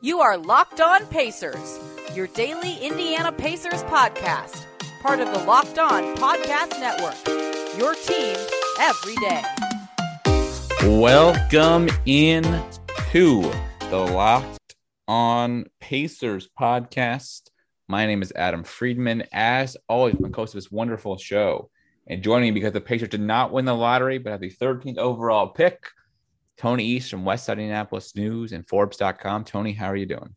You are Locked On Pacers, your daily Indiana Pacers podcast, part of the Locked On Podcast Network. Your team every day. Welcome in to the Locked On Pacers podcast. My name is Adam Friedman. As always, my host of this wonderful show. And joining me because the Pacers did not win the lottery, but have the 13th overall pick, Tony East from West Side Indianapolis News and Forbes.com. Tony, how are you doing?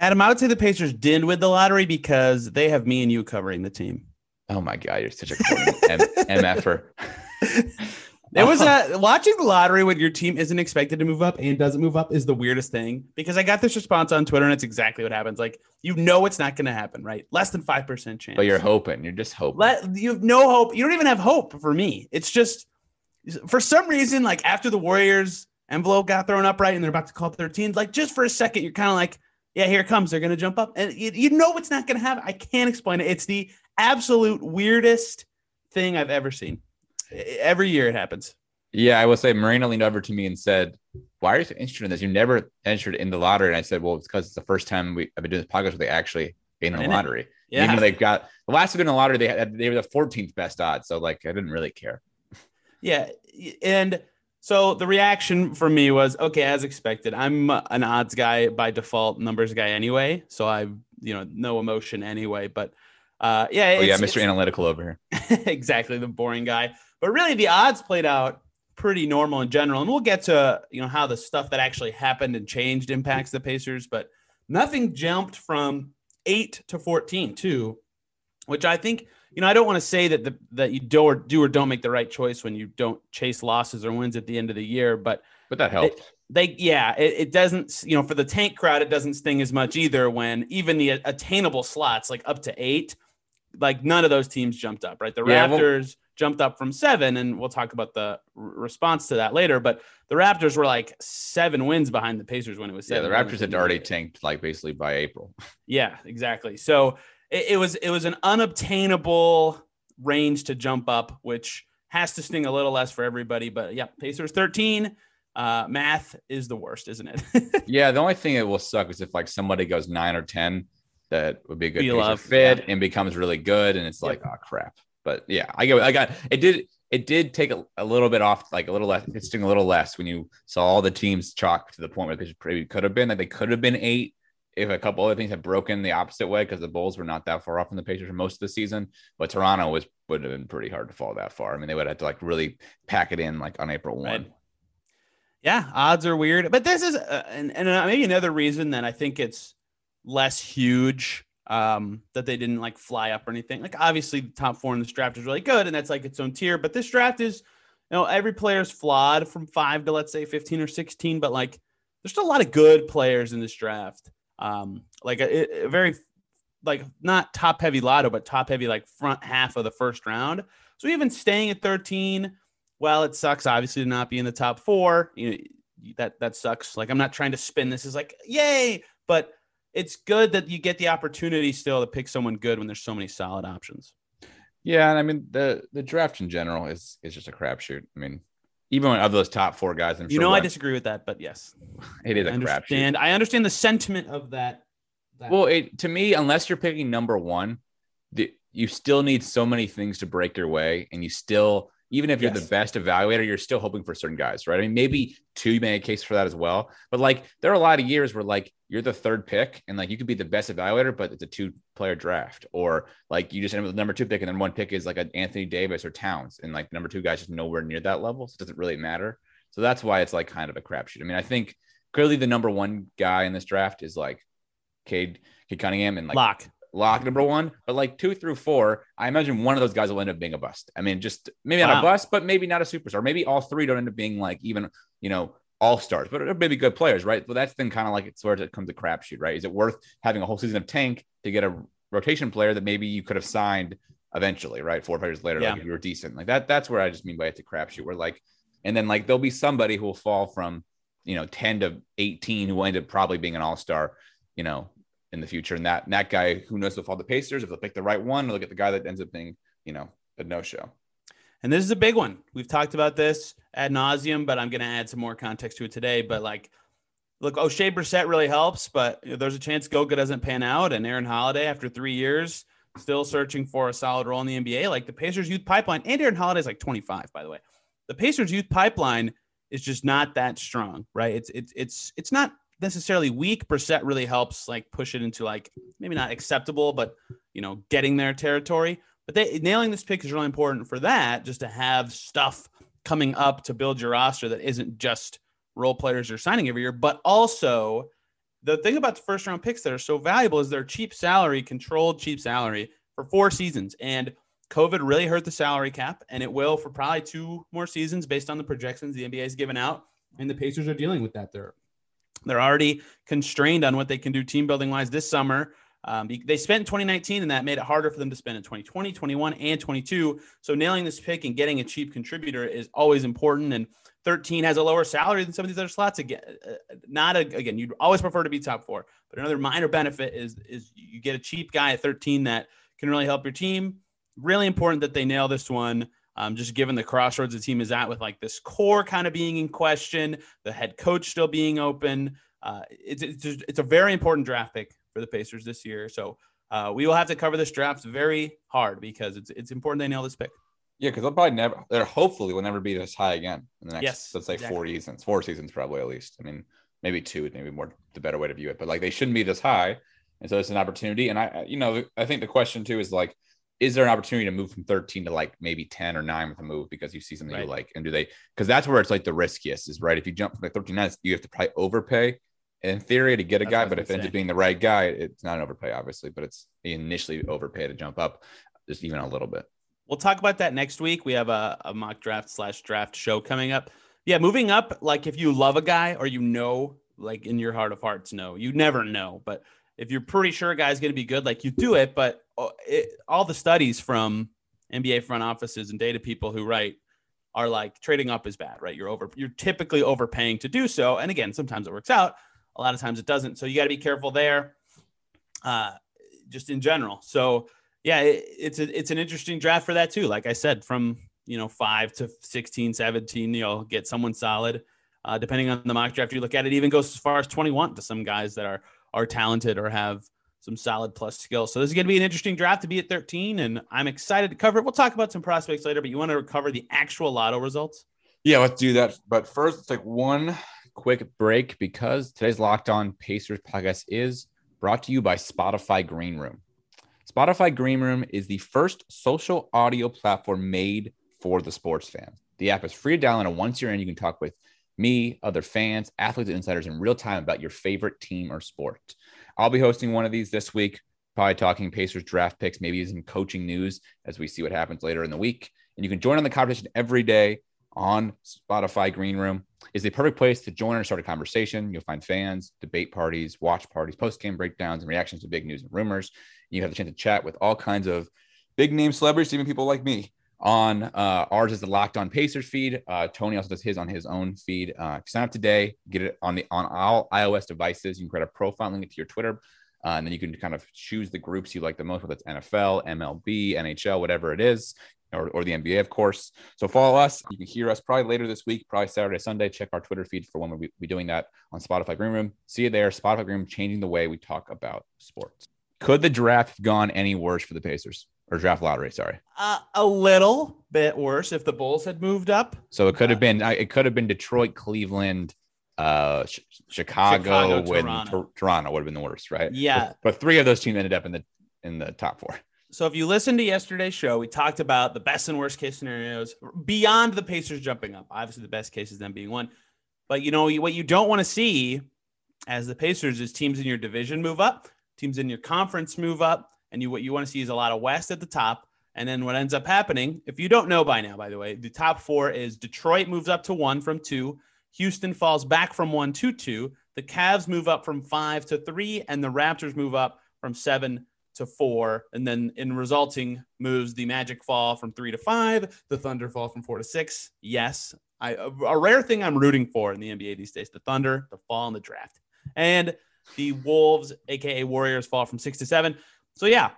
Adam, I would say the Pacers did win the lottery because they have me and you covering the team. Oh my God, you're such a M- MFer. It was uh, watching the lottery when your team isn't expected to move up and doesn't move up is the weirdest thing because I got this response on Twitter and it's exactly what happens. Like you know it's not going to happen, right? Less than five percent chance. But you're hoping. You're just hoping. Let, you have no hope. You don't even have hope for me. It's just for some reason, like after the Warriors envelope got thrown up right and they're about to call 13, like just for a second, you're kind of like, yeah, here it comes. They're going to jump up, and you, you know it's not going to happen. I can't explain it. It's the absolute weirdest thing I've ever seen. Every year it happens. Yeah, I will say Marina leaned over to me and said, Why are you so interested in this? You never entered in the lottery. And I said, Well, it's because it's the first time we have been doing this podcast where they actually in the lottery. Yeah. Even though they've got the last one in the lottery, they had they were the 14th best odds. So like I didn't really care. Yeah. And so the reaction for me was okay, as expected. I'm an odds guy by default, numbers guy anyway. So I, you know, no emotion anyway. But uh yeah, Oh yeah, it's- Mr. Analytical over here. exactly the boring guy. But really the odds played out pretty normal in general. And we'll get to, you know, how the stuff that actually happened and changed impacts the Pacers, but nothing jumped from 8 to 14 too, which I think, you know, I don't want to say that the, that you do or do or don't make the right choice when you don't chase losses or wins at the end of the year, but But that helped. they yeah it, it doesn't you know for the tank crowd it doesn't sting as much either when even the attainable slots like up to eight like none of those teams jumped up right the Yeah, well- raptors jumped up from seven and we'll talk about the response to that later but the raptors were like seven wins behind the pacers when it was yeah, seven the Raptors had already tanked like basically by April. Yeah, exactly. So it, it was it was an unobtainable range to jump up, which has to sting a little less for everybody. But yeah, Pacers 13. Uh, math is the worst, isn't it? Yeah, the only thing that will suck is if like somebody goes nine or ten, that would be a good Be love, fit yeah. and becomes really good, and it's like, oh crap. But yeah, I get, I got it. Did it did take a, a little bit off, like a little less, it sting a little less when you saw all the teams chalk to the point where they could have been, like they could have been eight if a couple other things had broken the opposite way because the Bulls were not that far off from the Pacers for most of the season, but Toronto was would have been pretty hard to fall that far. I mean, they would have to like really pack it in like on April one. Right. Yeah, odds are weird, but this is uh, and, and uh, maybe another reason that I think it's less huge um, that they didn't like fly up or anything. Like obviously, the top four in this draft is really good, and that's like its own tier. But this draft is, you know, every player is flawed from five to let's say fifteen or sixteen, but like there's still a lot of good players in this draft. Um, like a, a very like not top heavy lotto, but top heavy like front half of the first round. So even staying at 13, well, it sucks obviously to not be in the top four. You know, that that sucks. Like I'm not trying to spin this as like yay, but it's good that you get the opportunity still to pick someone good when there's so many solid options. Yeah, and I mean the the draft in general is is just a crapshoot. I mean, even when of those top four guys, I'm You sure know, I disagree with that, but yes, it is I a crapshoot. understand. I understand the sentiment of that. that. Well, it, to me, unless you're picking number one, the, you still need so many things to break your way, and you still, even if you're Yes. the best evaluator, you're still hoping for certain guys, right? I mean, maybe two, you make a case for that as well. But like, there are a lot of years where like you're the third pick, and like you could be the best evaluator, but it's a two-player draft, or like you just end up with the number two pick, and then one pick is like an Anthony Davis or Towns, and like number two guys just nowhere near that level, so it doesn't really matter. So that's why it's like kind of a crapshoot. I mean, I think clearly the number one guy in this draft is like Cade, Cade Cunningham, and like lock. Lock number one, but like two through four, I imagine one of those guys will end up being a bust. I mean, just maybe not Wow. a bust, but maybe not a superstar. Maybe all three don't end up being like even, you know, all stars, but they're maybe good players, right? Well, that's then kind of like it's where it comes to crapshoot, right? Is it worth having a whole season of tank to get a rotation player that maybe you could have signed eventually, right? Four years later, Yeah. like if you were decent. Like that, that's where I just mean by it's a crapshoot. Where like, and then like there'll be somebody who will fall from, you know, 10 to 18 who will end up probably being an all-star, you know, in the future. And that and that guy who knows if they'll fall the Pacers, if they'll pick the right one, look at the guy that ends up being, you know, a no-show. And this is a big one. We've talked about this ad nauseum, but I'm going to add some more context to it today. But like, look, Oshae Brissett really helps, but there's a chance Goga doesn't pan out, and Aaron Holiday after three years still searching for a solid role in the NBA. Like the Pacers youth pipeline, and Aaron Holiday is like 25, by the way. The Pacers youth pipeline is just not that strong, right? It's it's it's it's not necessarily weak. Brissett really helps like push it into like maybe not acceptable, but you know, getting their territory. But they, nailing this pick is really important for that, just to have stuff coming up to build your roster that isn't just role players you're signing every year, but also the thing about the first round picks that are so valuable is their cheap salary, controlled cheap salary for four seasons. And COVID really hurt the salary cap, and it will for probably two more seasons based on the projections the NBA has given out. And the Pacers are dealing with that. They're they're already constrained on what they can do team building wise this summer. Um, they spent 2019, and that made it harder for them to spend in 2020, 21, and 22. So nailing this pick and getting a cheap contributor is always important. And 13 has a lower salary than some of these other slots. Again, uh, not a, again, you'd always prefer to be top four, but another minor benefit is is you get a cheap guy at 13 that can really help your team. Really important that they nail this one. Um, just given the crossroads the team is at with like this core kind of being in question, the head coach still being open. Uh, it's, it's, it's a very important draft pick for the Pacers this year. So uh, we will have to cover this draft very hard because it's it's important they nail this pick. Yeah, because they'll probably never, they're hopefully will never be this high again in the next, yes, let's say exactly. four seasons, four seasons probably at least. I mean, maybe two, maybe more the better way to view it, but like they shouldn't be this high. And so it's an opportunity. And I, you know, I think the question too is like, is there an opportunity to move from 13 to like maybe 10 or nine with a move because you see something right. you like? And do they, because that's where it's like the riskiest is right. If you jump from like 13 9, you have to probably overpay in theory to get a That's guy, but if it ends up being the right guy, it's not an overpay, obviously, but it's initially overpay to jump up just even a little bit. We'll talk about that next week. We have a, a mock draft slash draft show coming up. Yeah, moving up, like if you love a guy or you know, like in your heart of hearts, no, you never know. But if you're pretty sure a guy's going to be good, like you do it. But uh, it, all the studies from NBA front offices and data people who write are like trading up is bad, right? You're over, you're typically overpaying to do so. And again, sometimes it works out, a lot of times it doesn't. So you got to be careful there, uh, just in general. So yeah, it, it's a, it's an interesting draft for that too. Like I said, from you know five to 16, 17, you'll get someone solid. Uh, depending on the mock draft you look at, it even goes as far as 21 to some guys that are are talented or have some solid plus skills. So this is going to be an interesting draft to be at 13, and I'm excited to cover it. We'll talk about some prospects later, but you want to cover the actual lotto results? Yeah, let's do that. But first, let's take one quick break because today's Locked On Pacers podcast is brought to you by Spotify Green Room. Spotify Green Room is the first social audio platform made for the sports fan. The app is free to download, and once you're in, you can talk with me, other fans, athletes, and insiders in real time about your favorite team or sport. I'll be hosting one of these this week, probably talking Pacers draft picks, maybe some coaching news as we see what happens later in the week. And you can join on the conversation every day on Spotify Green Room is the perfect place to join and start a conversation. You'll find fans, debate parties, watch parties, post game breakdowns, and reactions to big news and rumors. You have the chance to chat with all kinds of big name celebrities, even people like me. On uh, ours is the Locked On Pacers feed. Uh, Tony also does his on his own feed. Uh, sign up today, get it on the on all iOS devices. You can create a profile, link it to your Twitter, uh, and then you can kind of choose the groups you like the most, whether it's NFL, MLB, NHL, whatever it is or, or the NBA, of course. So follow us. You can hear us probably later this week, probably Saturday, Sunday. Check our Twitter feed for when we'll be doing that on Spotify Green Room. See you there. Spotify Green Room changing the way we talk about sports. Could the draft have gone any worse for the Pacers or draft lottery? Sorry. Uh, a little bit worse if the Bulls had moved up. So it could have been, it could have been Detroit, Cleveland, uh, Ch- Chicago, Chicago, Toronto. Tor- Toronto would have been the worst, right? Yeah. But, but three of those teams ended up in the in the top four. So if you listen to yesterday's show, we talked about the best and worst case scenarios beyond the Pacers jumping up. Obviously, the best case is them being one. But you know what you don't want to see as the Pacers is teams in your division move up, teams in your conference move up, and you what you want to see is a lot of West at the top. And then what ends up happening, if you don't know by now, by the way, the top four is Detroit moves up to one from two, Houston falls back from one to two, the Cavs move up from five to three, and the Raptors move up from seven to four. And then in resulting moves, the Magic fall from three to five, the Thunder fall from four to six. Yes, I, a, a rare thing I'm rooting for in the NBA these days: the Thunder, the fall in the draft, and the Wolves, aka Warriors, fall from six to seven. So yeah,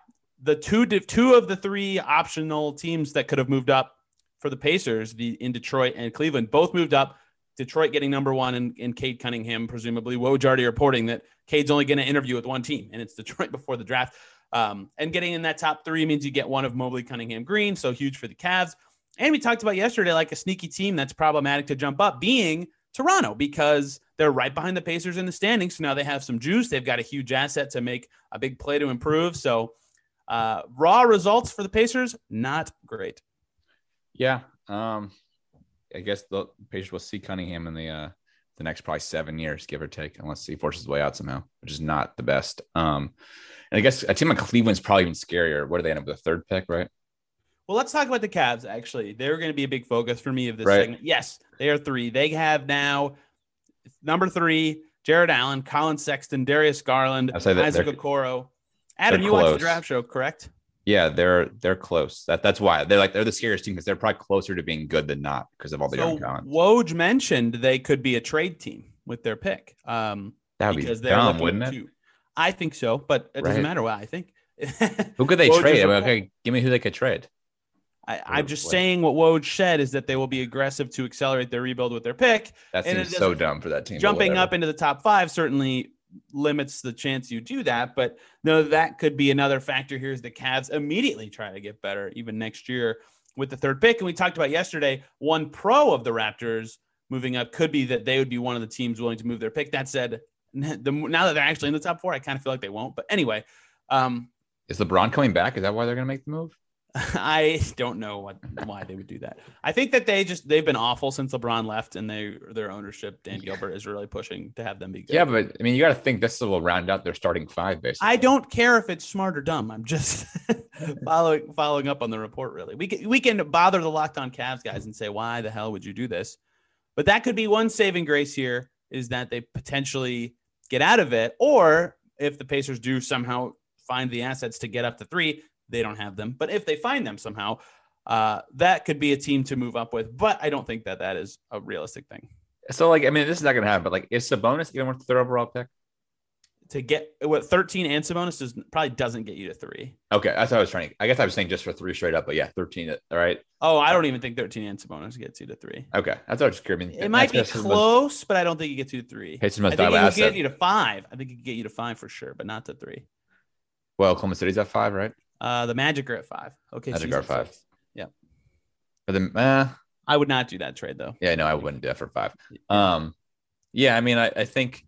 the two two of the three optional teams that could have moved up for the Pacers, the in Detroit and Cleveland, both moved up. Detroit getting number one and, and Cade Cunningham, presumably. Woj already reporting that Cade's only going to interview with one team, and it's Detroit before the draft. Um, and getting in that top three means you get one of Mobley, Cunningham, Green, so huge for the Cavs. And we talked about yesterday, like a sneaky team that's problematic to jump up, being Toronto, because they're right behind the Pacers in the standings. So now they have some juice. They've got a huge asset to make a big play to improve. So uh, raw results for the Pacers, not great. Yeah. Um, I guess the Pacers will see Cunningham in the uh, the next probably seven years, give or take, unless he forces his way out somehow, which is not the best. Um, and I guess a team like Cleveland's probably even scarier. What do they end up with a third pick, right? Well, let's talk about the Cavs. Actually, they're going to be a big focus for me of this Right. segment. Yes, they are three. They have now number three, Jarrett Allen, Collin Sexton, Darius Garland, Isaac Okoro. Adam, you watched the close. draft show, correct? Yeah, they're they're close. That that's why they're like they're the scariest team because they're probably closer to being good than not because of all the So young talent. Woj mentioned they could be a trade team with their pick. Um, That would be because they're dumb, wouldn't it? to- I think so, but it doesn't matter what I think. Who could they Woj trade? I mean, okay, give me who they could trade. I, I'm just saying what Woj said is that they will be aggressive to accelerate their rebuild with their pick. That seems so dumb for that team. Jumping up into the top five certainly limits the chance you do that. But no, that could be another factor here is the Cavs immediately try to get better even next year with the third pick. And we talked about yesterday, one pro of the Raptors moving up could be that they would be one of the teams willing to move their pick. That said, the, now that they're actually in the top four, I kind of feel like they won't. But anyway, um, Is LeBron coming back? Is that why they're going to make the move? I don't know what why they would do that. I think that they just they've been awful since LeBron left, and they their ownership, Dan Gilbert, is really pushing to have them be good. Yeah, but I mean, you got to think this will round out their starting five, basically. I don't care if it's smart or dumb. I'm just following following up on the report. Really, we can we can bother the locked on Cavs guys and say why the hell would you do this? But that could be one saving grace here is that they potentially get out of it, or if the Pacers do somehow find the assets to get up to three, they don't have them. But if they find them somehow, uh, that could be a team to move up with. But I don't think that that is a realistic thing So, like, I mean, this is not going to happen. But like, is Sabonis even worth the third overall pick? to get what 13 and Sabonis does probably doesn't get you to three. Okay, that's what I was trying. to I guess I was saying just for three straight up, but yeah, thirteen. All right. Oh, I don't even think 13 and Sabonis gets you to three. Okay, that's what I was just curious. I mean, It might be close, but I don't think you get to three. I think it could get you to five. I think it could get you to five for sure, but not to three. Well, Oklahoma City's at five, right? Uh, the Magic are at five. Okay, Magic are five. Yeah. But then, uh, I would not do that trade though. yeah, no, I wouldn't do that for five. Um, yeah, I mean, I, I think,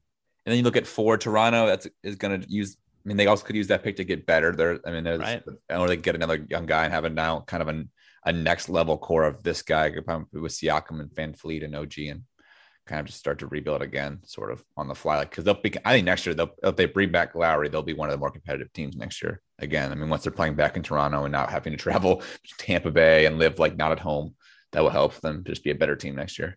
and then you look at four. Toronto, that's is going to use. I mean, they also could use that pick to get better. There, I mean, there's, Right. or they get another young guy and have a now kind of an, a next level core of this guy with Siakam and VanVleet and OG and kind of just start to rebuild again, sort of on the fly. Like, because they'll be, I think next year they'll if they bring back Lowry, they'll be one of the more competitive teams next year. Again, I mean, once they're playing back in Toronto and not having to travel to Tampa Bay and live like not at home, that will help them just be a better team next year.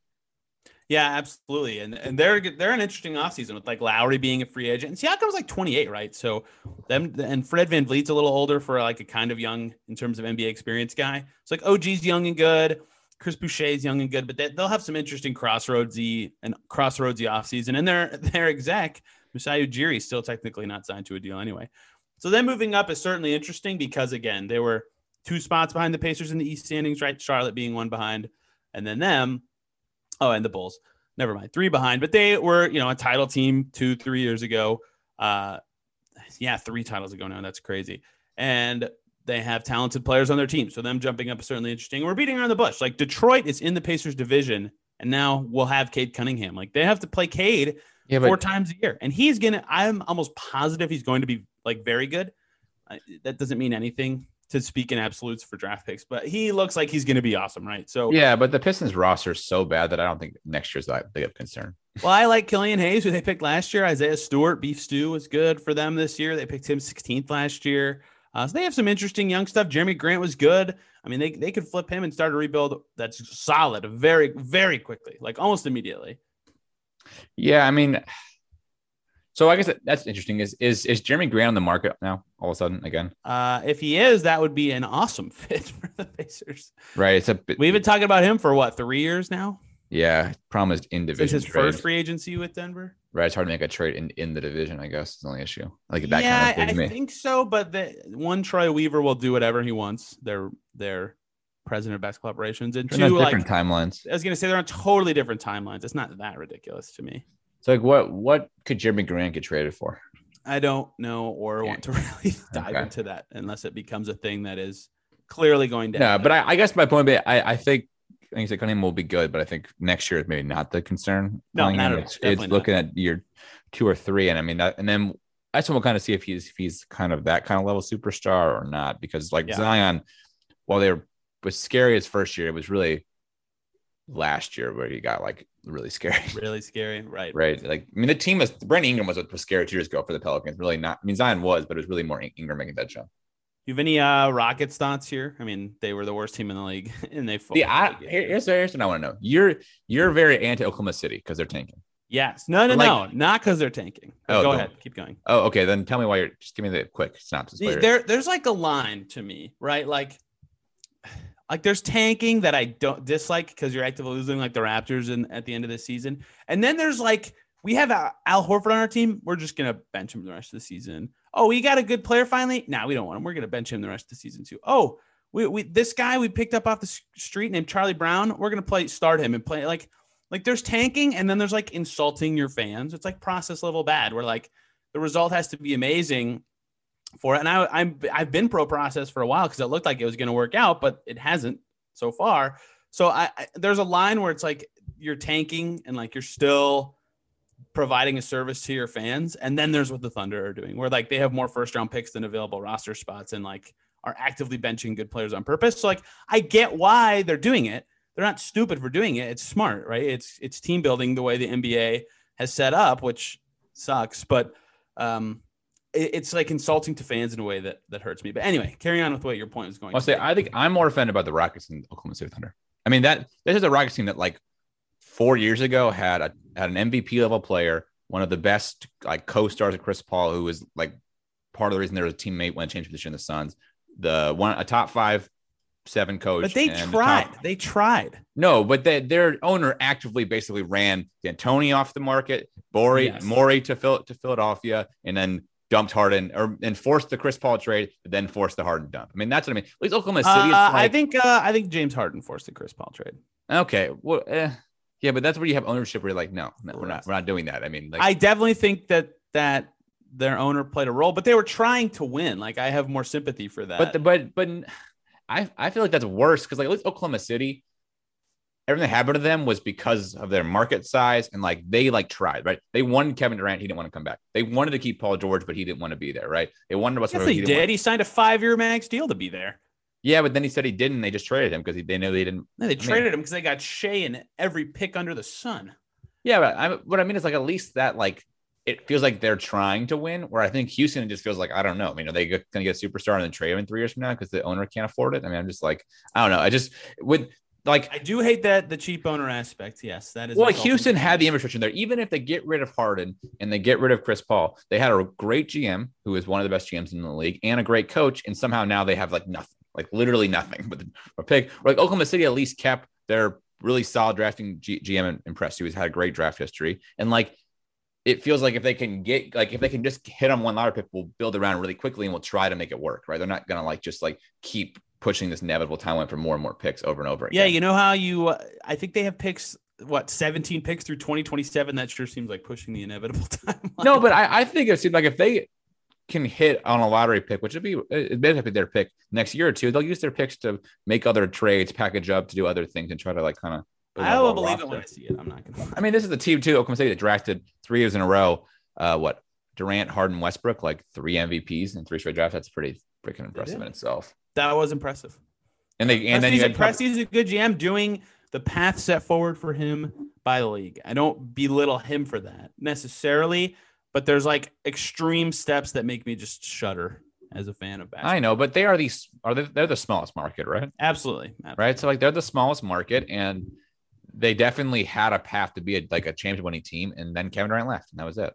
Yeah, absolutely. And and they're they're an interesting offseason with like Lowry being a free agent. And Siakam's like 28, right? So them and Fred VanVleet's a little older for like a kind of young in terms of NBA experience guy. It's like OG's young and good. Chris Boucher's young and good, but they, they'll have some interesting crossroadsy and crossroadsy offseason. And their their exec, Masai Ujiri, still technically not signed to a deal anyway. So then moving up is certainly interesting because again, they were two spots behind the Pacers in the East standings, right? Charlotte being one behind, and then them. Oh, and the Bulls. Never mind, three behind, but they were, you know, a title team two, three years ago. Uh, yeah, three titles ago now. That's crazy. And they have talented players on their team, so them jumping up is certainly interesting. We're beating around the bush. Like Detroit is in the Pacers division, and now we'll have Cade Cunningham. Like they have to play Cade Yeah, four times a year, and he's gonna. I'm almost positive he's going to be like very good. I, that doesn't mean anything to speak in absolutes for draft picks, but he looks like he's going to be awesome, right? So, yeah, but the Pistons roster is so bad that I don't think next year's that big of concern. well, I like Killian Hayes, who they picked last year. Isaiah Stewart, Beef Stew was good for them this year. They picked him 16th last year. Uh, so they have some interesting young stuff. Jerami Grant was good. I mean, they, they could flip him and start a rebuild that's solid very, very quickly, like almost immediately. Yeah, I mean, so I guess that, that's interesting. Is is is Jerami Grant on the market now? All of a sudden, again, Uh, if he is, that would be an awesome fit for the Pacers. right? It's a bit, We've been talking about him for what, three years now? yeah. Is in division his trade, first free agency with Denver? right? It's hard to make a trade in, in the division. I guess is the only issue. Like that yeah, kind of I. I think so. But the one Troy Weaver will do whatever he wants. They're they're president of basketball operations, and two, not like different timelines. I was gonna say, they're on totally different timelines. It's not that ridiculous to me. So like, what what could Jerami Grant get traded for? I don't know or Yeah. want to really dive Okay. into that unless it becomes a thing that is clearly going down. No, but I, I guess my point, being, I I think. I think Cunningham will be good, but I think next year is maybe not the concern. No, not at all. It's, it's not. looking at year two or three, and I mean that, and then I just want to kind of see if he's if he's kind of that kind of level superstar or not, because like Yeah. Zion, while they were was scary his first year, it was really last year where he got like really scary. really scary, right? Right. Like, I mean, the team was Brandon Ingram was, was scary two years ago for the Pelicans. Really not. I mean, Zion was, but it was really more Ingram making that jump. You have any uh Rockets thoughts here? I mean, they were the worst team in the league, and they. The, I, here- here's, here's what I want to know. You're you're very anti Oklahoma City because they're tanking. yes, no, no, Like- no, not because they're tanking. Oh, Go no. ahead, keep going. Oh, okay. Then tell me why you're. Just give me the quick synopsis. there there's like a line to me right like like there's tanking that i don't dislike because you're actively losing like the raptors in, at the end of the season and then there's like we have Al Horford on our team. We're just gonna bench him the rest of the season. Oh, we got a good player finally. Nah, we don't want him. We're gonna bench him the rest of the season too. Oh, we, we this guy we picked up off the street named Charlie Brown. We're gonna play start him and play like like there's tanking and then there's like insulting your fans. It's like process level bad where like the result has to be amazing for it. And I, I'm I've been pro process for a while because it looked like it was going to work out, but it hasn't so far. So I, I there's a line where it's like you're tanking and like you're still providing a service to your fans, and then there's what the Thunder are doing, where like they have more first round picks than available roster spots, and like are actively benching good players on purpose. So like I get why they're doing it. They're not stupid for doing it. It's smart, right? It's it's team building the way the NBA has set up, which sucks, but um, it's like insulting to fans in a way that that hurts me. But anyway, carry on with what your point was going. I'll say. I think I'm more offended by the Rockets than Oklahoma City Thunder. I mean that this is a Rockets team that like four years ago had a had an MVP level player, one of the best like co-stars of Chris Paul, who was like part of the reason there was a teammate when changed position in the Suns. The one a top five seven coach. but they and the tried. top- they tried. no, but they, their owner actively basically ran D'Antoni off the market, Borey, Yes. Morey to Phil, to Philadelphia, and then dumped Harden or and forced the Chris Paul trade, but then forced the Harden dump. I mean, that's what I mean. At least Oklahoma City. Uh, it's I think uh, I think James Harden forced the Chris Paul trade. Okay. Well, eh, yeah, but that's where you have ownership where you're like, no, no, we're not, we're not doing that. I mean, like, I definitely think that that their owner played a role, but they were trying to win. Like I have more sympathy for that. but the, but but I I feel like that's worse because like at least Oklahoma City, everything that happened to them was because of their market size and like they like tried right. They wanted Kevin Durant, he didn't want to come back. They wanted to keep Paul George, but he didn't want to be there. Right. They wanted yes, he he didn't want- He signed a five-year max deal to be there. yeah, but then he said he didn't. They just traded him because they knew they didn't. No, they mean- traded him because they got Shea in every pick under the sun. Yeah, but I, what I mean is like at least that like it feels like they're trying to win. Where I think Houston just feels like I don't know. I mean, are they going to get a superstar and then trade him in three years from now because the owner can't afford it? I mean, I'm just like I don't know. I just would like. I do hate that the cheap owner aspect. Yes, that is. Well, insulting. Houston had the infrastructure there. Even if they get rid of Harden and they get rid of Chris Paul, they had a great GM who is one of the best GMs in the league and a great coach. And somehow now they have like nothing, like literally nothing with a pick. Like Oklahoma City at least kept their really solid drafting G- GM impressed. Who's had a great draft history. And like it feels like if they can get like if they can just hit on one lottery pick, we'll build around really quickly and we'll try to make it work. Right? They're not gonna like just like keep pushing this inevitable timeline for more and more picks over and over again. Yeah, you know how you? Uh, I think they have picks. What 17 picks through 2027? That sure seems like pushing the inevitable timeline. No, but I, I think it seems like if they can hit on a lottery pick, which would be it may be their pick next year or two, they'll use their picks to make other trades, package up, to do other things, and try to like kind of. I will believe it when I see it. I'm not gonna. I mean, this is the team too. Oklahoma City that drafted three years in a row. Uh, what Durant, Harden, Westbrook, like three MVPs in three straight drafts. That's pretty freaking impressive in itself. That was impressive. And they and then you Presti's, had Presti's a good GM doing the path set forward for him by the league. I don't belittle him for that necessarily, but there's like extreme steps that make me just shudder as a fan of basketball. I know, but they are these are they, they're the smallest market, right? Absolutely, absolutely. right? So like they're the smallest market, and they definitely had a path to be a, like a championship winning team, and then Kevin Durant left, and that was it.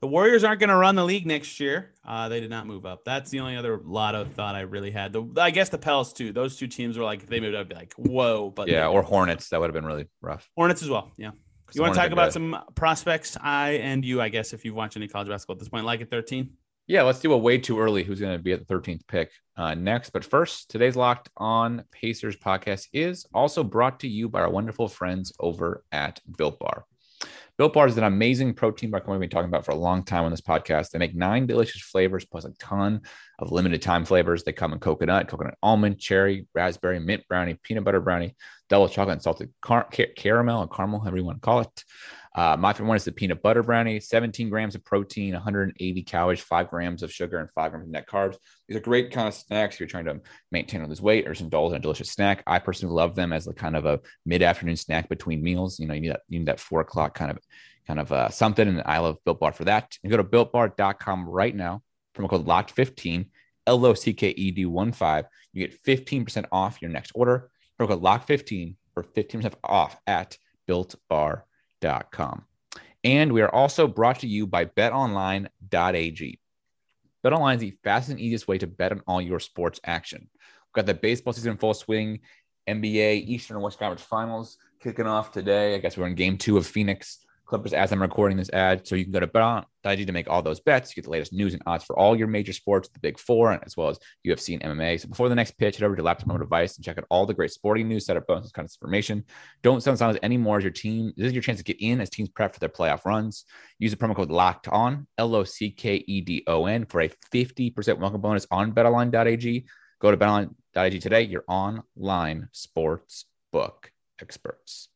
The Warriors aren't going to run the league next year. Uh, they did not move up. That's the only other lot of thought I really had. The, I guess the Pels too. Those two teams were like they moved up, I'd be like whoa. But yeah, or Hornets that would have been really rough. Hornets as well. Yeah. You want to talk about good. some prospects? I and you, I guess, if you've watched any college basketball at this point, like at 13. Yeah, let's do a way too early. Who's going to be at the 13th pick uh, next? But first, today's Locked On Pacers podcast is also brought to you by our wonderful friends over at Built Bar. Built Bar is an amazing protein bar company we've been talking about for a long time on this podcast. They make nine delicious flavors plus a ton of limited time flavors. They come in coconut, coconut almond, cherry, raspberry, mint brownie, peanut butter brownie, double chocolate, and salted car- caramel and caramel, however you want to call it. Uh, my favorite one is the peanut butter brownie, 17 grams of protein, 180 calories, five grams of sugar, and five grams of net carbs. These are great kind of snacks if you're trying to maintain all this weight or indulge in a delicious snack. I personally love them as a kind of a mid-afternoon snack between meals. You know, you need that, you need that four o'clock kind of kind of uh, something. And I love Built Bar for that. And go to builtbar.com right now. Promo code LOCKED15, L O C K E D 1 5. You get 15% off your next order. Promo code LOCKED15 for 15% off at builtbar.com betonline.com. And we are also brought to you by betonline.ag. BetOnline is the fastest and easiest way to bet on all your sports action. We've got the baseball season in full swing, NBA Eastern and West Conference Finals kicking off today. I guess we're in game two of Phoenix Clippers as I'm recording this ad. So you can go to bet.ag to make all those bets. You get the latest news and odds for all your major sports, the big four, as well as UFC and MMA. So before the next pitch, head over to your laptop mobile device and check out all the great sporting news, setup bonuses, kind of information. Don't sell silence anymore as your team. This is your chance to get in as teams prep for their playoff runs. Use the promo code locked on, L O C K E D O N, for a 50% welcome bonus on betonline.ag. Go to betonline.ag today, your online sports book experts.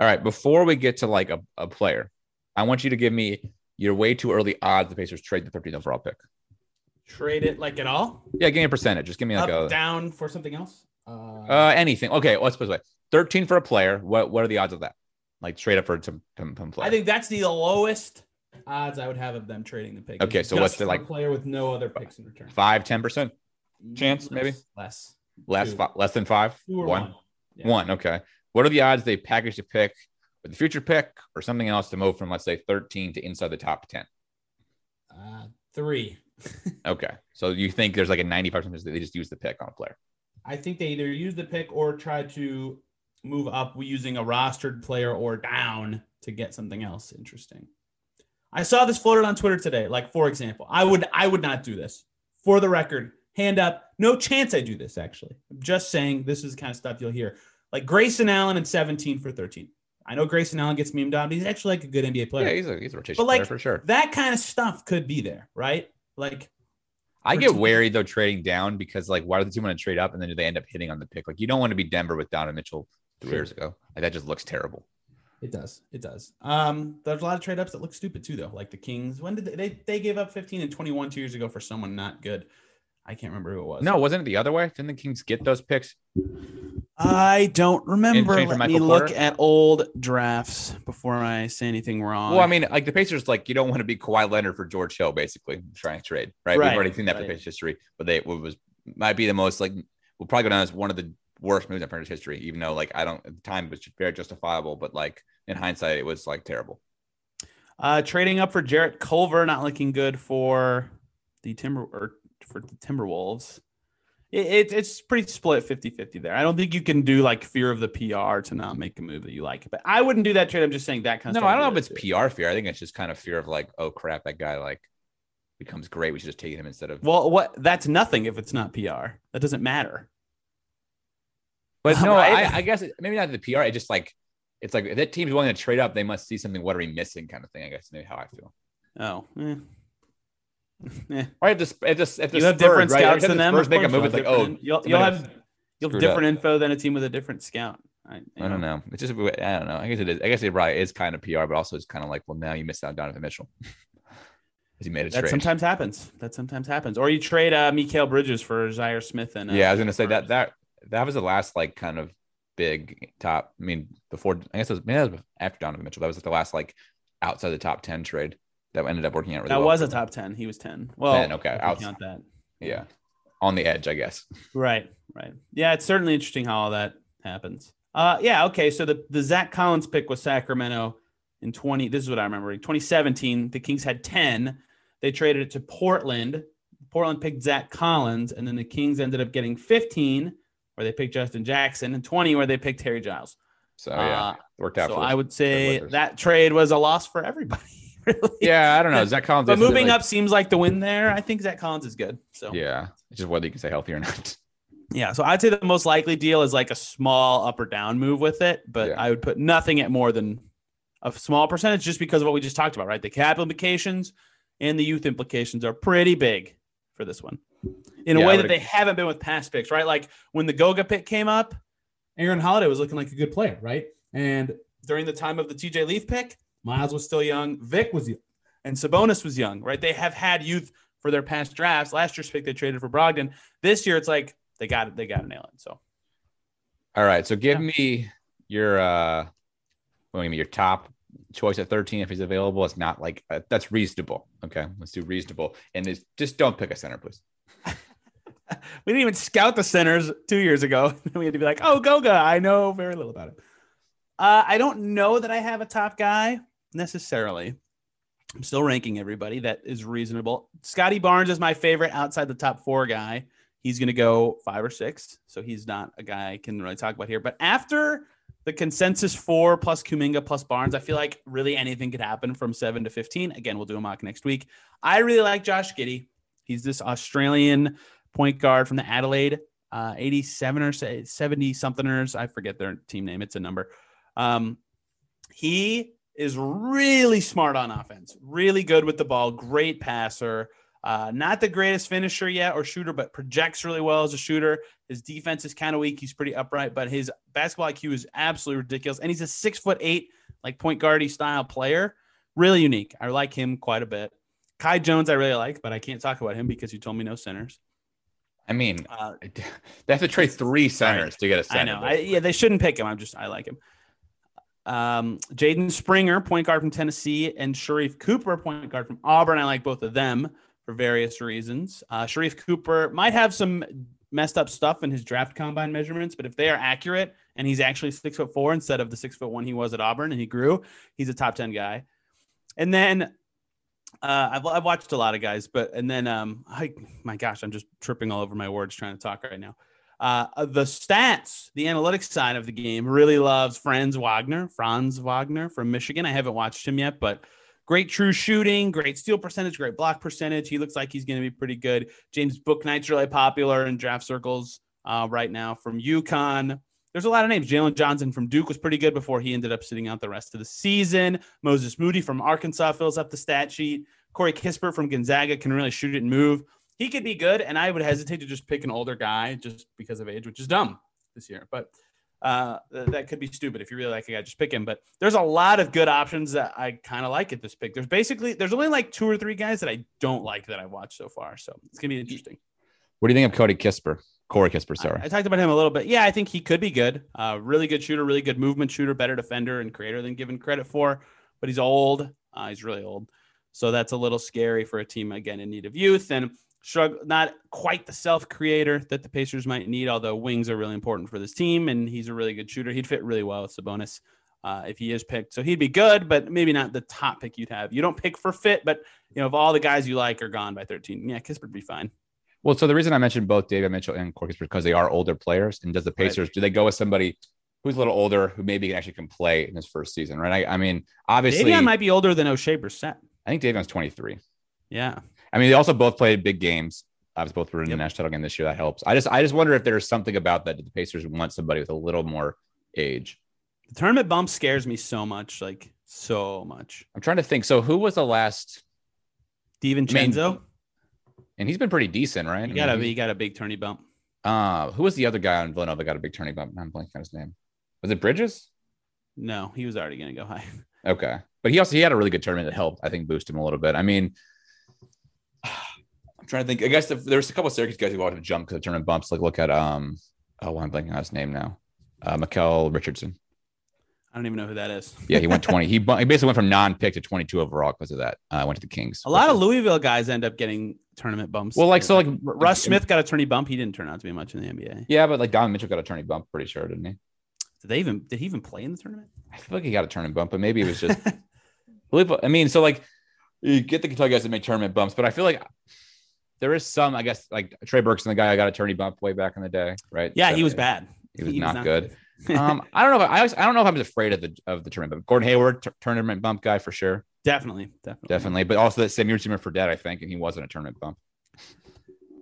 All right, before we get to like a, a player, I want you to give me your way too early odds the Pacers trade the 13th overall pick. Trade it like at all? Yeah, give me a percentage. Just give me like Up, a down for something else. Uh, uh anything. Okay, let's put it way. 13 for a player. What what are the odds of that? Like straight up for some some, some player. I think that's the lowest odds I would have of them trading the pick. Okay, so what's the like player with no other picks in return? five, ten percent chance, maybe? less. less Two. fi- less than five? One. one. Yeah. One. Okay. What are the odds they package a pick with the future pick or something else to move from let's say 13 to inside the top 10? Uh, three. Okay. So you think there's like a 95% chance that they just use the pick on a player? I think they either use the pick or try to move up using a rostered player or down to get something else interesting. I saw this floated on Twitter today. Like, for example, I would I would not do this. For the record, hand up. No chance I do this, actually. I'm just saying this is the kind of stuff you'll hear. Like Grayson Allen and 17 for 13. I know Grayson Allen gets memed on, but he's actually like a good NBA player. Yeah, he's a he's a rotation But, like, player for sure. that kind of stuff could be there, right? Like I get wary though trading down because like why do the team want to trade up and then do they end up hitting on the pick? Like you don't want to be Denver with Donovan Mitchell three Sure. years ago. Like that just looks terrible. It does. It does. Um, there's a lot of trade ups that look stupid too, though. Like the Kings. When did they, they they gave up 15 and 21 two years ago for someone not good? I can't remember who it was. No, wasn't it the other way? Didn't the Kings get those picks? I don't remember. Let me Michael look at old drafts before I say anything wrong. Well, I mean, like the Pacers, like you don't want to be Kawhi Leonard for George Hill, basically trying to trade, right? Right, We've already seen that for. Pacers history, but they it was might be the most like we'll probably go down as one of the worst moves in Pacers history, even though like I don't at the time it was very justifiable, but like in hindsight, it was like terrible. uh, trading up for Jarrett Culver, not looking good for the Timber or for the Timberwolves. It, it, it's pretty split 50 50 there. I don't think you can do like fear of the PR to not make a move that you like. But I wouldn't do that trade. I'm just saying that kind No, of stuff. I don't know if it's do. PR fear. I think it's just kind of fear of like, oh crap, that guy like becomes great. We should just take him instead of. Well, what that's nothing if it's not PR. That doesn't matter. But no, I, I guess it, maybe not the PR. It just like it's like if that team's willing to trade up, they must see something. What are we missing? Kind of thing. I guess maybe how I feel. Oh, eh. Or if the if the if the you have different right? scouts than them. Of make a move. you'll It's like oh, you'll, you'll have you'll have different info than a team with a different scout. I, I don't know. It's just I don't know. I guess it is. I guess it probably is kind of PR, but also it's kind of like, well, now you missed out on Donovan Mitchell because he made it That straight. sometimes happens. That sometimes happens. Or you trade uh, Mikal Bridges for Zhaire Smith and uh, yeah, I was gonna say that that that was the last like kind of big top. I mean, before I guess it was, maybe that was after Donovan Mitchell. That was like the last like outside the top ten trade that ended up working out really that well. was a top ten. He was ten. Well, 10, okay, outs- count that. Yeah, on the edge, I guess. Right, right. Yeah, it's certainly interesting how all that happens. Uh, yeah, okay. So the the Zach Collins pick was Sacramento in twenty. This is what I remember. 2017, the Kings had ten. They traded it to Portland. Portland picked Zach Collins, and then the Kings ended up getting 15, where they picked Justin Jackson, and 20, where they picked Harry Giles. So yeah, Uh, worked out. so I would say that trade was a loss for everybody. Really. Yeah, I don't know. Zach Collins. But is- moving like- up seems like the win there. I think Zach Collins is good. So Yeah, it's just whether you can stay healthy or not. Yeah, so I'd say the most likely deal is like a small up or down move with it, but Yeah. I would put nothing at more than a small percentage just because of what we just talked about, right? The cap implications and the youth implications are pretty big for this one in a Yeah, way that they haven't been with past picks, right? Like when the Goga pick came up, Aaron Holiday was looking like a good player, right? And during the time of the TJ Leaf pick, Miles was still young, Vic was young, and Sabonis was young, right? They have had youth for their past drafts. Last year's pick they traded for Brogdon. This year it's like they got it, they got to nail it. So All right, so give me your uh, well, give me your top choice at 13 if he's available. It's not like uh, that's reasonable. Okay, let's do reasonable, and it's, just don't pick a center, please. we didn't even scout the centers two years ago. we had to be like, oh, Goga, I know very little about it. Uh, I don't know that I have a top guy necessarily. I'm still ranking everybody that is reasonable. Scottie Barnes is my favorite outside the top four guy. He's going to go five or six. So he's not a guy I can really talk about here. But after the consensus four plus Kuminga plus Barnes, I feel like really anything could happen from seven to 15. Again, we'll do a mock next week. I really like Josh Giddey. He's this Australian point guard from the Adelaide uh, 87 or 70 somethingers. I forget their team name. It's a number. Um, he is really smart on offense, really good with the ball, great passer. Uh, not the greatest finisher yet or shooter, but projects really well as a shooter. His defense is kind of weak. He's pretty upright, but his basketball IQ is absolutely ridiculous. And he's a six foot eight, like point guardy style player. Really unique. I like him quite a bit. Kai Jones, I really like, but I can't talk about him because you told me no centers. I mean, Uh, they have to trade three centers to get a center. I know. I, yeah, they shouldn't pick him. I'm just I like him. Um, Jaden Springer, point guard from Tennessee, and Sharife Cooper, point guard from Auburn. I like both of them for various reasons. Uh, Sharife Cooper might have some messed up stuff in his draft combine measurements, but if they are accurate and he's actually six foot four instead of the six foot one he was at Auburn and he grew, he's a top 10 guy. And then uh, I've, I've watched a lot of guys, but and then um, I, my gosh, I'm just tripping all over my words trying to talk right now. Uh, the stats, the analytics side of the game, really loves Franz Wagner, Franz Wagner from Michigan. I haven't watched him yet, but great true shooting, great steal percentage, great block percentage. He looks like he's going to be pretty good. James Bouknight's really popular in draft circles uh, right now from UConn. There's a lot of names. Jalen Johnson from Duke was pretty good before he ended up sitting out the rest of the season. Moses Moody from Arkansas fills up the stat sheet. Corey Kispert from Gonzaga can really shoot it and move. He could be good, and I would hesitate to just pick an older guy just because of age, which is dumb this year. But uh, th- that could be stupid if you really like a guy, just pick him. But there's a lot of good options that I kind of like at this pick. There's basically there's only like two or three guys that I don't like that I've watched so far, so it's gonna be interesting. What do you think of Cody Kisper? Corey Kisper, I, sorry. I talked about him a little bit. Yeah, I think he could be good. Uh, really good shooter, really good movement shooter, better defender and creator than given credit for. But he's old. Uh, he's really old, so that's a little scary for a team again in need of youth and struggle. Not quite the self creator that the Pacers might need. Although wings are really important for this team, and he's a really good shooter. He'd fit really well with Sabonis. Uh, if he is picked, so he'd be good, but maybe not the top pick you'd have. You don't pick for fit, but you know if all the guys you like are gone by 13, yeah, Kisper'd be fine. Well, so the reason I mentioned both Davion Mitchell and Corey because they are older players. And does the Right. Pacers do they go with somebody who's a little older who maybe actually can play in his first season? Right. I, I mean, obviously, Davion might be older than Oshae Brissett. I think Davion's 23. Yeah. I mean, they also both played big games. Obviously, both were in Yep. the national title game this year. That helps. I just, I just wonder if there's something about that. The Pacers want somebody with a little more age. The tournament bump scares me so much, like so much. I'm trying to think. So, who was the last? Steven I mean, Chenzo, And he's been pretty decent, right? he I got a he got a big tourney bump. Uh, who was the other guy on Villanova? Got a big tourney bump. I'm blanking on his name. Was it Bridges? No, he was already going to go high. Okay, but he also he had a really good tournament that helped. I think boost him a little bit. I mean, trying to think. I guess if there's a couple of Syracuse guys who wanted to jump because of tournament bumps. Like look at um, oh, I'm blanking on his name now. Uh, Malachi Richardson. I don't even know who that is. Yeah, he went 20. he, he basically went from non-pick to 22 overall because of that. Uh, went to the Kings. A lot of Louisville guys end up getting tournament bumps. Well, like so, like Russ Smith got a tourney bump. He didn't turn out to be much in the NBA. Yeah, but like Don Mitchell got a turning bump, pretty sure, didn't he? Did they even did he even play in the tournament? I feel like he got a turning bump, but maybe it was just. Louisville- I mean, so like you get the Kentucky guys that make tournament bumps, but I feel like there is some, I guess, like Trey Burks and the guy I got a turning bump way back in the day, right? Yeah, So, he was bad. He was not good. um, I don't know. If, I, I don't know if I'm afraid of the of the tournament but Gordon Hayward, t- tournament bump guy for sure. Definitely, definitely, definitely. But also that same year for dead, I think, and he wasn't a tournament bump.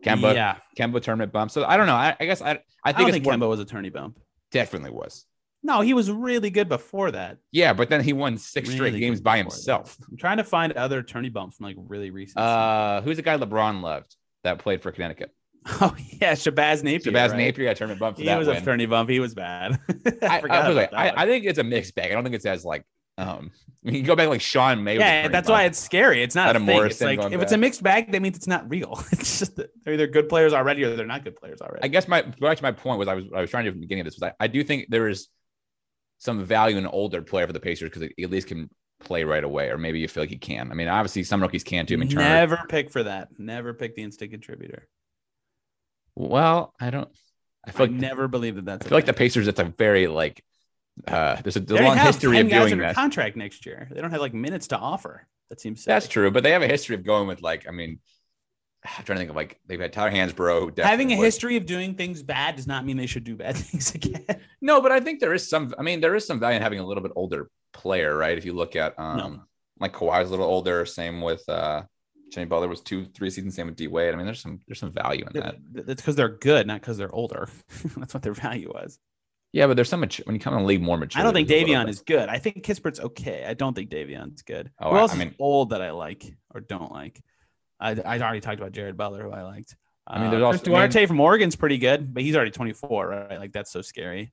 Kemba, yeah, Kemba tournament bump. So I don't know. I, I guess I, I I think it's think Kemba was a tourney bump. definitely was. No, he was really good before that. Yeah, but then he won six straight games by before that. himself. I'm trying to find other tourney bumps from like really recent. Uh, who's the guy LeBron loved that played for Connecticut? oh yeah, Shabazz Napier. Shabazz right? Napier got tournament bump for He that was win. a tourney bump. He was bad. I, forgot I, about that I. I think it's a mixed bag. I don't think it's as like um. You go back like Sean May. yeah, that's bump. why it's scary. It's not a thing. It's like if it's a mixed bag, that means it's not real. It's just that they're either good players already or they're not good players already. I guess my back to my point was I was I was trying to at the beginning of this was I, I do think there is some value in an older player for the Pacers because he at least can play right away, or maybe you feel like he can. I mean, obviously some rookies can't do. I mean, Turner. Never pick for that. Never pick the instant contributor. Well, I don't. I I feel like never believe that that's. I feel like the Pacers. It's a very like. Uh, there's a, there's long history 10 of doing that. contract next year. They don't have like minutes to offer. That seems silly. That's true, but they have a history of going with like. I mean, I'm trying to think of like they've had Tyler Hansbrough. Having a history of doing things bad does not mean they should do bad things again. No, but I think there is some. I mean, there is some value in having a little bit older player, right? If you look at um, No. like Kawhi's a little older. Same with uh, Jimmy Butler was two, three seasons. Same with D Wade. I mean, there's some there's some value in that. That's because they're good, not because they're older. That's what their value was. Yeah, but there's some mature, when you come in the league more mature. I don't think Davion is good. I think Kispert's okay. I don't think Davion's good. Oh, who I- else I is old that I like or don't like? I, I already talked about Jared Butler, who I liked. I mean, there's Uh, also- Duarte from Oregon's pretty good, but he's already 24, right? Like that's so scary.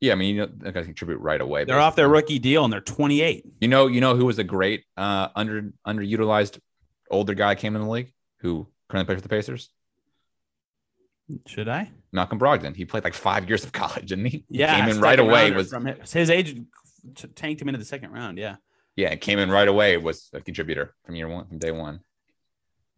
Yeah, I mean, you know, they're gonna contribute right away. They're off their rookie deal and they're 28. You know, you know who was a great uh under underutilized older guy came in the league who currently plays for the Pacers? Should I? Malcolm Brogdon. He played like five years of college, didn't he? Yeah, came in right away. Was from his, his age tanked him into the second round. Yeah, yeah, came in right away. Was a contributor from year one, from day one.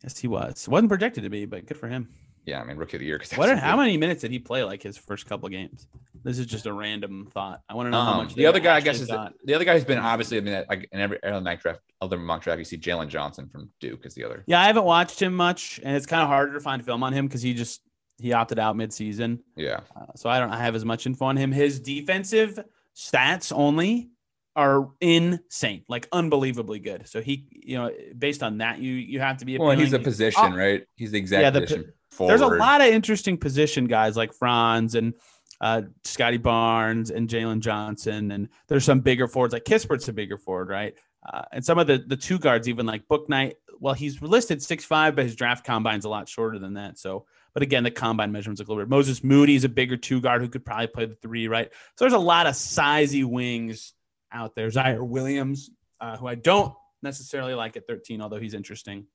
Yes, he was. wasn't projected to be, but good for him. Yeah, I mean, rookie of the year. Because What? How many minutes did he play? Like his first couple games. This is just a random thought. I want to know how Um, much. the other guy, I guess, is the, the other guy who's been obviously. I mean, like in every other mock draft, other mock draft, you see Jalen Johnson from Duke is the other. Yeah, I haven't watched him much, and it's kind of harder to find film on him because he just he opted out mid-season. Yeah, Uh, so I don't I have as much info on him. His defensive stats only are insane, like unbelievably good. So he, you know, based on that, you you have to be. well, he's a position, Oh. right? He's the exact Yeah, the position. There's a lot of interesting position guys like Franz and uh, Scottie Barnes and Jalen Johnson, and there's some bigger forwards like Kispert's a bigger forward, right? Uh, and some of the the two guards, even like Bouknight. Well, he's listed six five, but his draft combine's a lot shorter than that. So, but again, the combine measurements look a little bit. Moses Moody is a bigger two guard who could probably play the three, right? So there's a lot of sizey wings out there. Ziaire Williams, uh, who I don't necessarily like at 13, although he's interesting,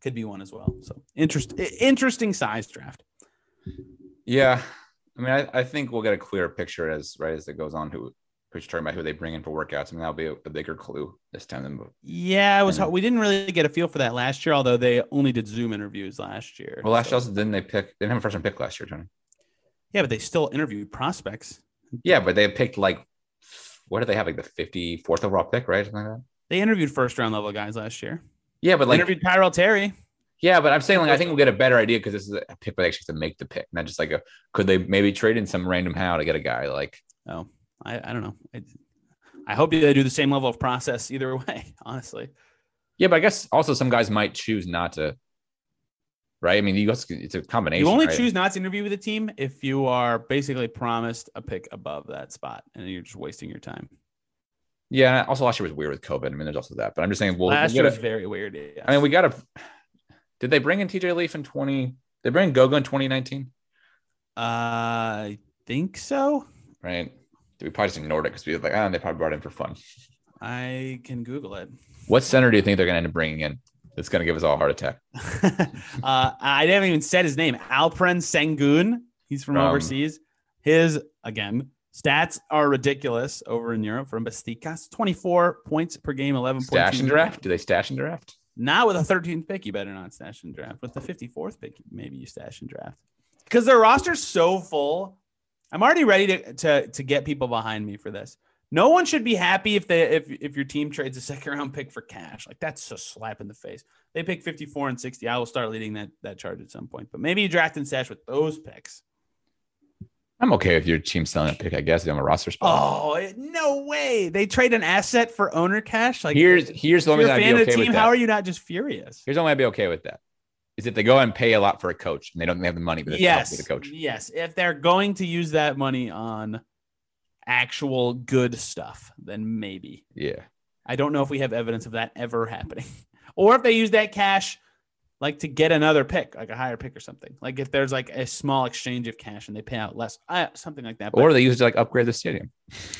could be one as well. So interest interesting size draft. Yeah, I mean, I, I think we'll get a clearer picture as right as it goes on. Who who's talking about who they bring in for workouts? I mean, that'll be a, a bigger clue this time than Yeah, it was. And- We didn't really get a feel for that last year, although they only did Zoom interviews last year. well. Last So- year, also didn't they pick? They didn't have a first round pick last year, Tony. yeah, but they still interviewed prospects. Yeah, but they picked like what do they have? Like the fifty fourth overall pick, right? Something like that. They interviewed first round level guys last year. Yeah, but like They interviewed Tyrell Terry. Yeah, but I'm saying like I think we'll get a better idea because this is a pick where they actually have to make the pick, not just like a could they maybe trade in some random how to get a guy like Oh, I, I don't know. I, I hope they do the same level of process either way. Honestly, yeah, but I guess also some guys might choose not to. Right, I mean, you guys, it's a combination. you only right? choose not to interview with a team if you are basically promised a pick above that spot, and you're just wasting your time. Yeah, also last year was weird with COVID. I mean, there's also that, but I'm just saying. We'll, Last we'll year was very weird. Yes. I mean, we got to. Did they bring in TJ Leaf in 20? They bring in Goga in 2019, I think so. right? We probably just ignored it because we were like, ah, they probably brought in for fun. I can Google it. What center do you think they're going to end up bringing in? That's going to give us all a heart attack. uh, I haven't even said his name. Alperen Sengun. He's from From- overseas. His again stats are ridiculous over in Europe from Besiktas. 24 points per game, 11 points. Stash and draft? Do they stash and draft? Not with a 13th pick, you better not stash and draft. With the 54th pick, maybe you stash and draft. Because their roster's so full. I'm already ready to, to to get people behind me for this. No one should be happy if they if if your team trades a second round pick for cash. Like that's a slap in the face. They pick 54 and 60. I will start leading that that charge at some point. But maybe you draft and stash with those picks. I'm okay with your team selling a pick. I guess. Have a roster spot. Oh no way! They trade an asset for owner cash. Like here's here's the if only you're a thing I'd fan be of the team. with How are you not just furious? Here's the only I'd be okay with that. Is if they go and pay a lot for a coach and they don't have the money, but they yes, yes. the coach. yes. If they're going to use that money on actual good stuff, then maybe. Yeah. I don't know if we have evidence of that ever happening, or if they use that cash like to get another pick, like a higher pick or something. Like if there's like a small exchange of cash and they pay out less, uh, something like that. But Or they use it to like upgrade the stadium.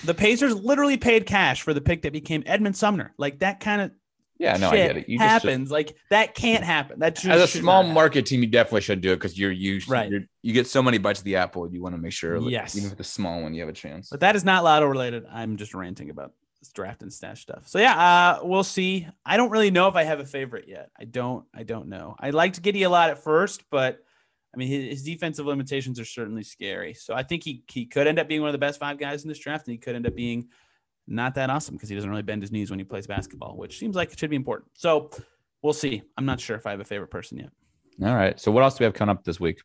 the Pacers literally paid cash for the pick that became Edmond Sumner. Like that kind of Yeah, no, I shit get it. You just- happens. like that can't happen. That just as a small happen. market team, you definitely should do it because you're you Right. you're, you get so many bites of the apple. You want to make sure, like, Yes. even with the small one, you have a chance. But that is not lotto related. I'm just ranting about this draft and stash stuff. So yeah, uh, we'll see. I don't really know if I have a favorite yet. I don't. I don't know. I liked Giddey a lot at first, but I mean his, his defensive limitations are certainly scary. So I think he he could end up being one of the best five guys in this draft, and he could end up being not that awesome because he doesn't really bend his knees when he plays basketball, which seems like it should be important. So we'll see. I'm not sure if I have a favorite person yet. All right. So what else do we have coming up this week?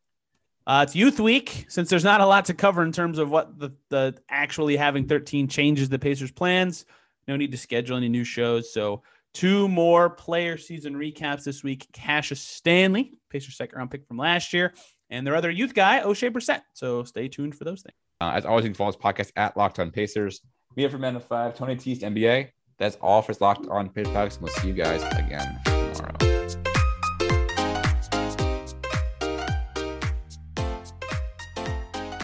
Uh, it's Youth Week. Since there's not a lot to cover in terms of what the, the actually having 13 changes the Pacers' plans, no need to schedule any new shows. So, two more player season recaps this week. Cassius Stanley, Pacers' second round pick from last year, and their other youth guy, Oshae Brissett. So, stay tuned for those things. Uh, as always, you can follow this podcast at Locked On Pacers. We have for Men of Five, Tony Tease, NBA. That's all for Locked On Pacers. Podcast. We'll see you guys again tomorrow.